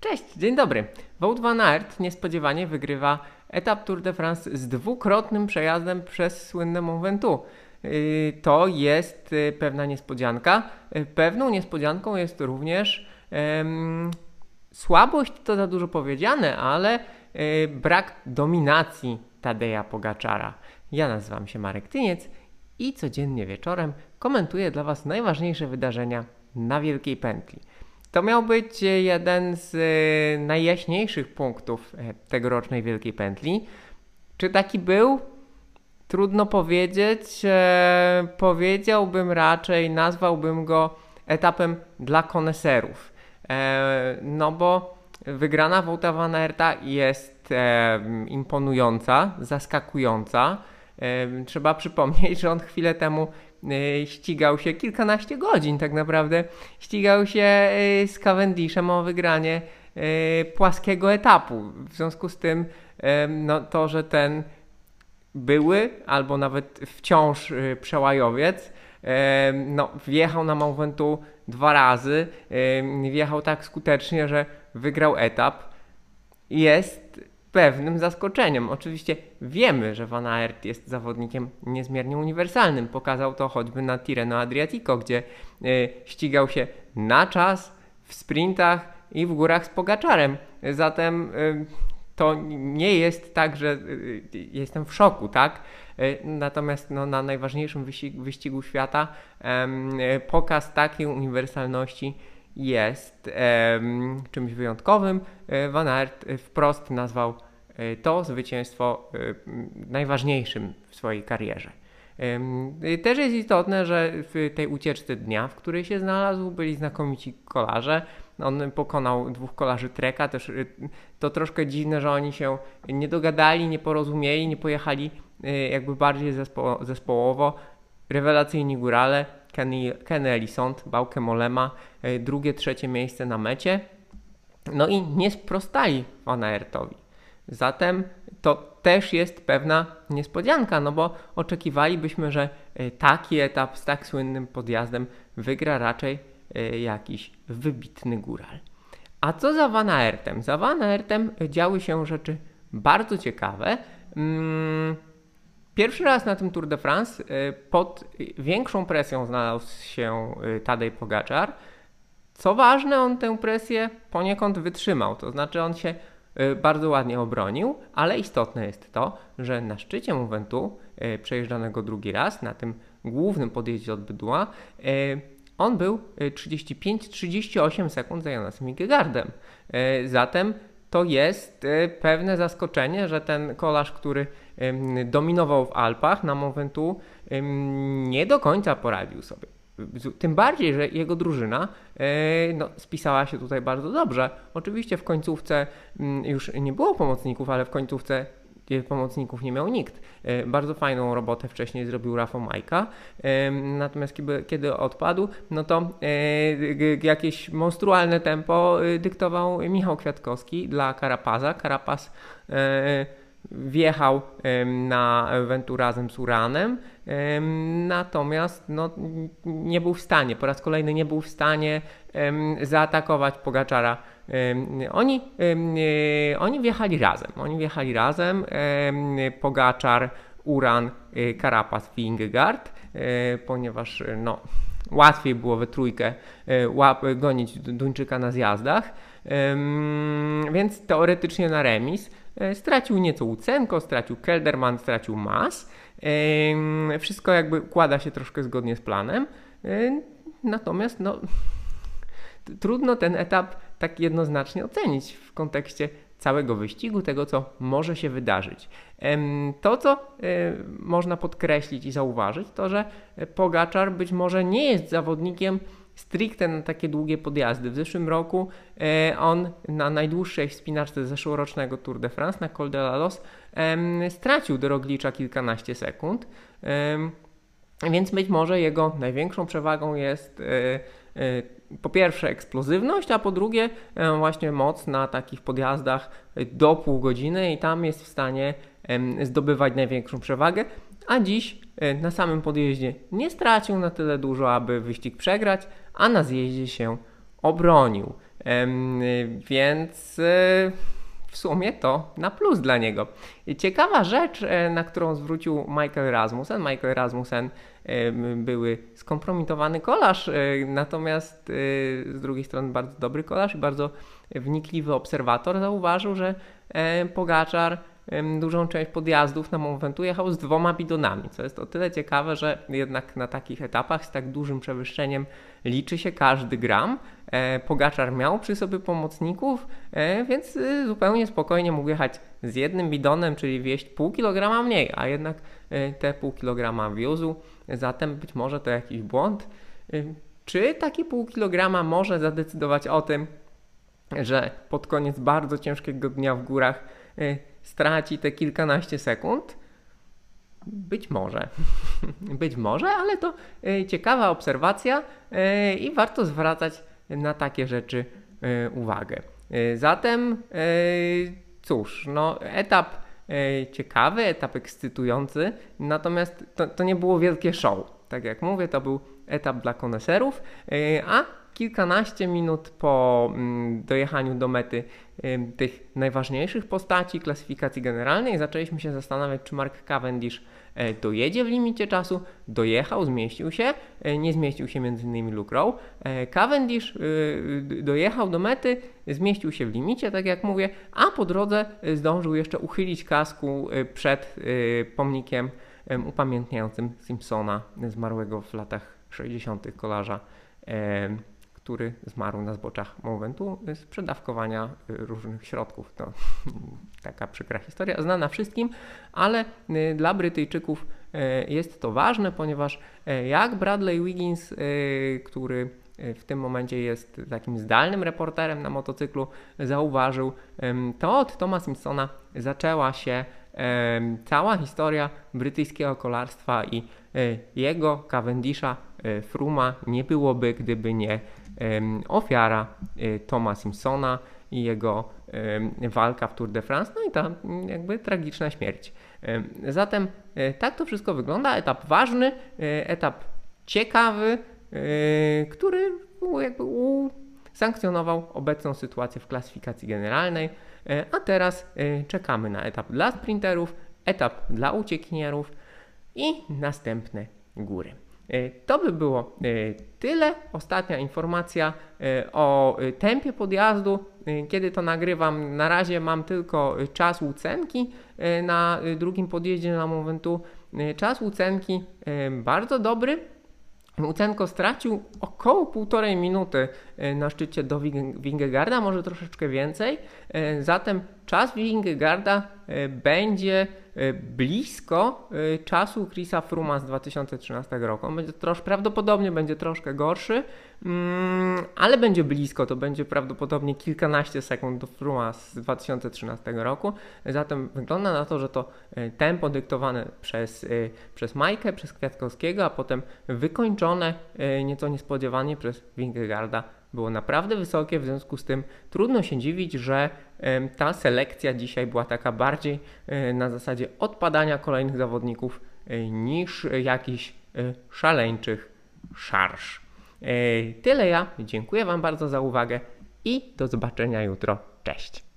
Cześć, dzień dobry. Wout van Aert niespodziewanie wygrywa etap Tour de France z dwukrotnym przejazdem przez słynne Mont Ventoux. Yy, To jest yy, pewna niespodzianka. Yy, Pewną niespodzianką jest również słabość, to za dużo powiedziane, ale brak dominacji Tadeja Pogaczara. Ja nazywam się Marek Tyniec i codziennie wieczorem komentuję dla Was najważniejsze wydarzenia na Wielkiej Pętli. To miał być jeden z e, najjaśniejszych punktów e, tegorocznej Wielkiej Pętli. Czy taki był? Trudno powiedzieć. E, powiedziałbym raczej, nazwałbym go etapem dla koneserów. E, no bo wygrana Wołta Van Aerta jest imponująca, zaskakująca. Trzeba przypomnieć, że on chwilę temu ścigał się kilkanaście godzin tak naprawdę. Ścigał się e, z Cavendishem o wygranie e, płaskiego etapu. W związku z tym e, no, to, że ten były albo nawet wciąż przełajowiec. e, No, wjechał na Ventoux dwa razy. e, Wjechał tak skutecznie, że wygrał etap. Jest pewnym zaskoczeniem. Oczywiście wiemy, że Van Aert jest zawodnikiem niezmiernie uniwersalnym. Pokazał to choćby na Tirreno Adriatico, gdzie e, ścigał się na czas, w sprintach i w górach z Pogaczarem. Zatem e, to nie jest tak, że y, y, jestem w szoku, tak? Y, Natomiast no, na najważniejszym wyścigu, wyścigu świata y, pokaz takiej uniwersalności jest czymś wyjątkowym. Y, Van Aert y, wprost nazwał y, to zwycięstwo y, najważniejszym w swojej karierze. Y, Też jest istotne, że w tej ucieczce dnia, w której się znalazł, byli znakomici kolarze. On pokonał dwóch kolarzy treka, też y, to troszkę dziwne, że oni się nie dogadali, nie porozumieli, nie pojechali y, jakby bardziej zespo, zespołowo. Rewelacyjni górale, Kenny, Kenny Elissont, Bauke Molema, y, drugie, trzecie miejsce na mecie. No i nie sprostali Van Aertowi. Zatem to też jest pewna niespodzianka, no bo oczekiwalibyśmy, że y, taki etap z tak słynnym podjazdem wygra raczej y, jakiś wybitny góral. A co za Van Aertem? Za Van Aertem działy się rzeczy bardzo ciekawe. Mm, Pierwszy raz na tym Tour de France y, pod większą presją znalazł się Tadej Pogaczar. Co ważne, on tę presję poniekąd wytrzymał, to znaczy on się bardzo ładnie obronił, ale istotne jest to, że na szczycie Mont Ventoux, y, przejeżdżanego drugi raz, na tym głównym podjeździe od Bydła, y, on był y, 35-38 sekund za Jonasem Vingegaardem. Y, Zatem to jest pewne zaskoczenie, że ten kolarz, który dominował w Alpach na ym, nie do końca poradził sobie. Tym bardziej, że jego drużyna e, no, spisała się tutaj bardzo dobrze. Oczywiście w końcówce mm, już nie było pomocników, ale w końcówce e, pomocników nie miał nikt. E, Bardzo fajną robotę wcześniej zrobił Rafał Majka, natomiast kiedy, odpadł, no to jakieś monstrualne tempo dyktował Michał Kwiatkowski dla Karapaza. Karapaz wjechał na Ventu razem z Uranem, em, natomiast no, nie był w stanie, po raz kolejny nie był w stanie zaatakować Pogaczara. Oni, e, oni wjechali razem, oni wjechali razem, em, Pogaczar, Uran, e, Karapaz, Vingegaard, e, ponieważ no, łatwiej było we trójkę gonić Du- Duńczyka na zjazdach, więc teoretycznie na remis. Stracił nieco Łucenko, stracił Kelderman, stracił Mas. Wszystko jakby układa się troszkę zgodnie z planem. Natomiast no, trudno ten etap tak jednoznacznie ocenić w kontekście całego wyścigu, tego co może się wydarzyć. To, co e, można podkreślić i zauważyć, to że Pogaczar być może nie jest zawodnikiem stricte na takie długie podjazdy. W zeszłym roku e, on na najdłuższej wspinaczce zeszłorocznego Tour de France na Col de la Los stracił do Roglicza kilkanaście sekund. Więc być może jego największą przewagą jest e, e, po pierwsze eksplozywność, a po drugie e, właśnie moc na takich podjazdach do pół godziny i tam jest w stanie zdobywać największą przewagę, a dziś na samym podjeździe nie stracił na tyle dużo, aby wyścig przegrać, a na zjeździe się obronił. Więc w sumie to na plus dla niego. Ciekawa rzecz, na którą zwrócił Michael Rasmussen. Michael Rasmussen były skompromitowany kolarz, natomiast z drugiej strony bardzo dobry kolarz i bardzo wnikliwy obserwator zauważył, że Pogaczar dużą część podjazdów na Mont jechał z dwoma bidonami, co jest o tyle ciekawe, że jednak na takich etapach z tak dużym przewyższeniem liczy się każdy gram. E, Pogaczar miał przy sobie pomocników, e, więc y, zupełnie spokojnie mógł jechać z jednym bidonem, czyli wieść pół kilograma mniej, a jednak e, te pół kilograma wiózł, zatem być może to jakiś błąd. Czy taki pół kilograma może zadecydować o tym, że pod koniec bardzo ciężkiego dnia w górach straci te kilkanaście sekund? Być może. Być może, ale to ciekawa obserwacja i warto zwracać na takie rzeczy e, uwagę. Zatem, cóż, no, etap ciekawy, etap ekscytujący, natomiast to, to nie było wielkie show. Tak jak mówię, to był etap dla koneserów, a kilkanaście minut po mm, dojechaniu do mety tych najważniejszych postaci klasyfikacji generalnej zaczęliśmy się zastanawiać, czy Mark Cavendish e, dojedzie w limicie czasu, dojechał, zmieścił się, e, nie zmieścił się m.in. Rowe. E, Cavendish dojechał do mety, zmieścił się w limicie, tak jak mówię, a po drodze zdążył jeszcze uchylić kasku przed pomnikiem upamiętniającym Simpsona, zmarłego w latach 60. kolarza który zmarł na zboczach momentu z przedawkowania y, różnych środków. To taka przykra historia, znana wszystkim, ale y, dla Brytyjczyków y, jest to ważne, ponieważ jak Bradley Wiggins, który w tym momencie jest takim zdalnym reporterem na motocyklu, zauważył, to od Toma Simpsona zaczęła się cała historia brytyjskiego kolarstwa i jego Cavendisha Fruma nie byłoby, gdyby nie ofiara y, Toma Simpsona i jego walka w Tour de France, no i ta mm, jakby tragiczna śmierć. Zatem e, tak to wszystko wygląda. Etap ważny, e, etap ciekawy, e, który jakby sankcjonował obecną sytuację w klasyfikacji generalnej, a teraz czekamy na etap dla sprinterów, etap dla uciekinierów i następne góry. E, to by było e, tyle. Ostatnia informacja e, o tempie podjazdu. Kiedy to nagrywam, na razie mam tylko czas łucenki na drugim podjeździe na momentu. Czas łucenki bardzo dobry. Łucenko stracił około półtorej minuty na szczycie do Wingegarda, może troszeczkę więcej. Zatem czas Wingegarda będzie E, blisko e, czasu Chrisa Fruma z 2013 roku. Będzie trosz, prawdopodobnie będzie troszkę gorszy, mm, ale będzie blisko. To będzie prawdopodobnie kilkanaście sekund do Fruma z 2013 roku. Zatem wygląda na to, że to e, tempo dyktowane przez, przez Majkę, przez Kwiatkowskiego, a potem wykończone nieco niespodziewanie przez Wingegarda było naprawdę wysokie, w związku z tym trudno się dziwić, że ta selekcja dzisiaj była taka bardziej e, na zasadzie odpadania kolejnych zawodników e, niż jakichś e, szaleńczych szarż. Tyle ja. Dziękuję Wam bardzo za uwagę i do zobaczenia jutro. Cześć.